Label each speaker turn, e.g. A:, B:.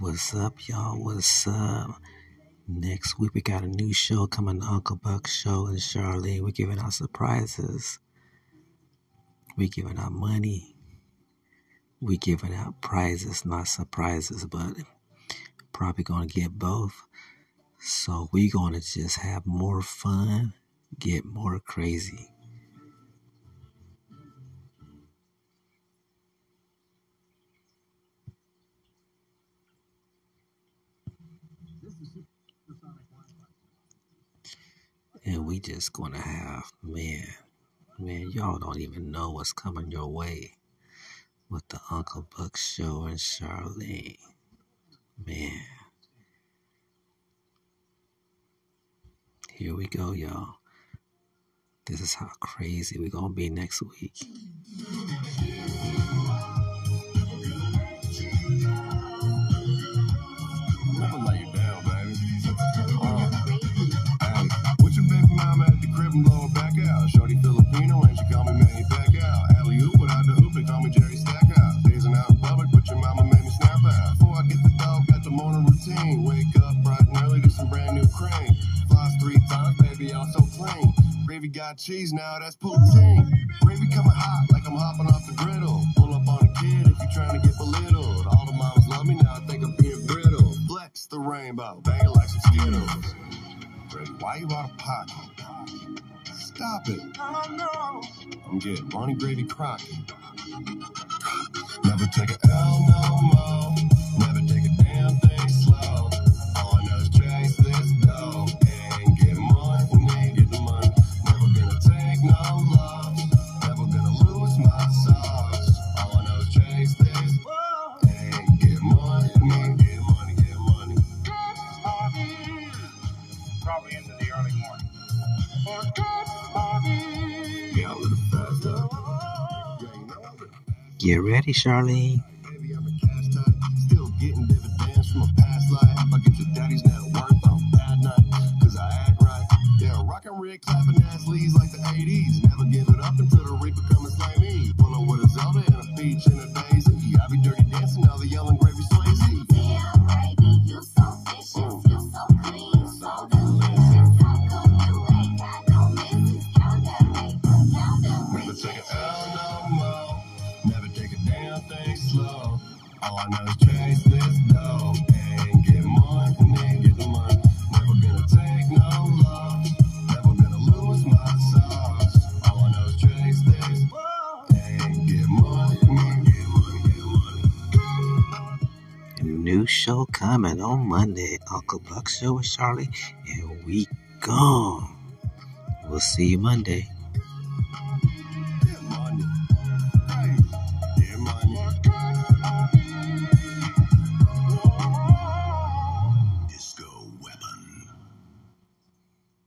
A: What's up, y'all? What's up? Next week we got a new show coming, Uncle Buck Show and Charlene. We're giving out surprises. We're giving out money. We're giving out prizes, not surprises, but probably gonna get both. So we're gonna just have more fun, get more crazy. We just gonna have, man, man, y'all don't even know what's coming your way with the Uncle Buck Show and Charlene. Man. Here we go, y'all. This is how crazy we're gonna be next week.
B: Shorty Filipino and she call me Manny Pacquiao. Alley oop without the hoop, they call me Jerry Stackhouse. Dazing out in public, but your mama made me snap out. Before I get the dog, got the morning routine. Wake up bright and early to some brand new cream. Floss three times, baby, I'm so clean. Gravy got cheese now, that's poutine. Gravy coming hot like I'm hopping off the griddle. Pull up on a kid if you're trying to get belittled. All the mamas love me now, I think I'm being brittle. Flex the rainbow, bang it like some Skittles. Why you out of pocket? Stop it. I'm getting money gravy Crock. Never take a L no more. Never take a damn thing slow. All I know is chase this dough and get money, get the money. Never gonna take no loss. Never gonna lose my sauce. All I know is chase this and get money, get money, get money.
C: probably into the early morning.
A: Get ready, Charlene.
B: Clapping ass like the 80s. Never give it up until slow. Dough and get money, get the money. Never gonna take no. Never gonna lose my sauce. This and get money, get money, get money.
A: New show coming on Monday. Uncle Buck Show with Charlie. And we gone. We'll see you Monday.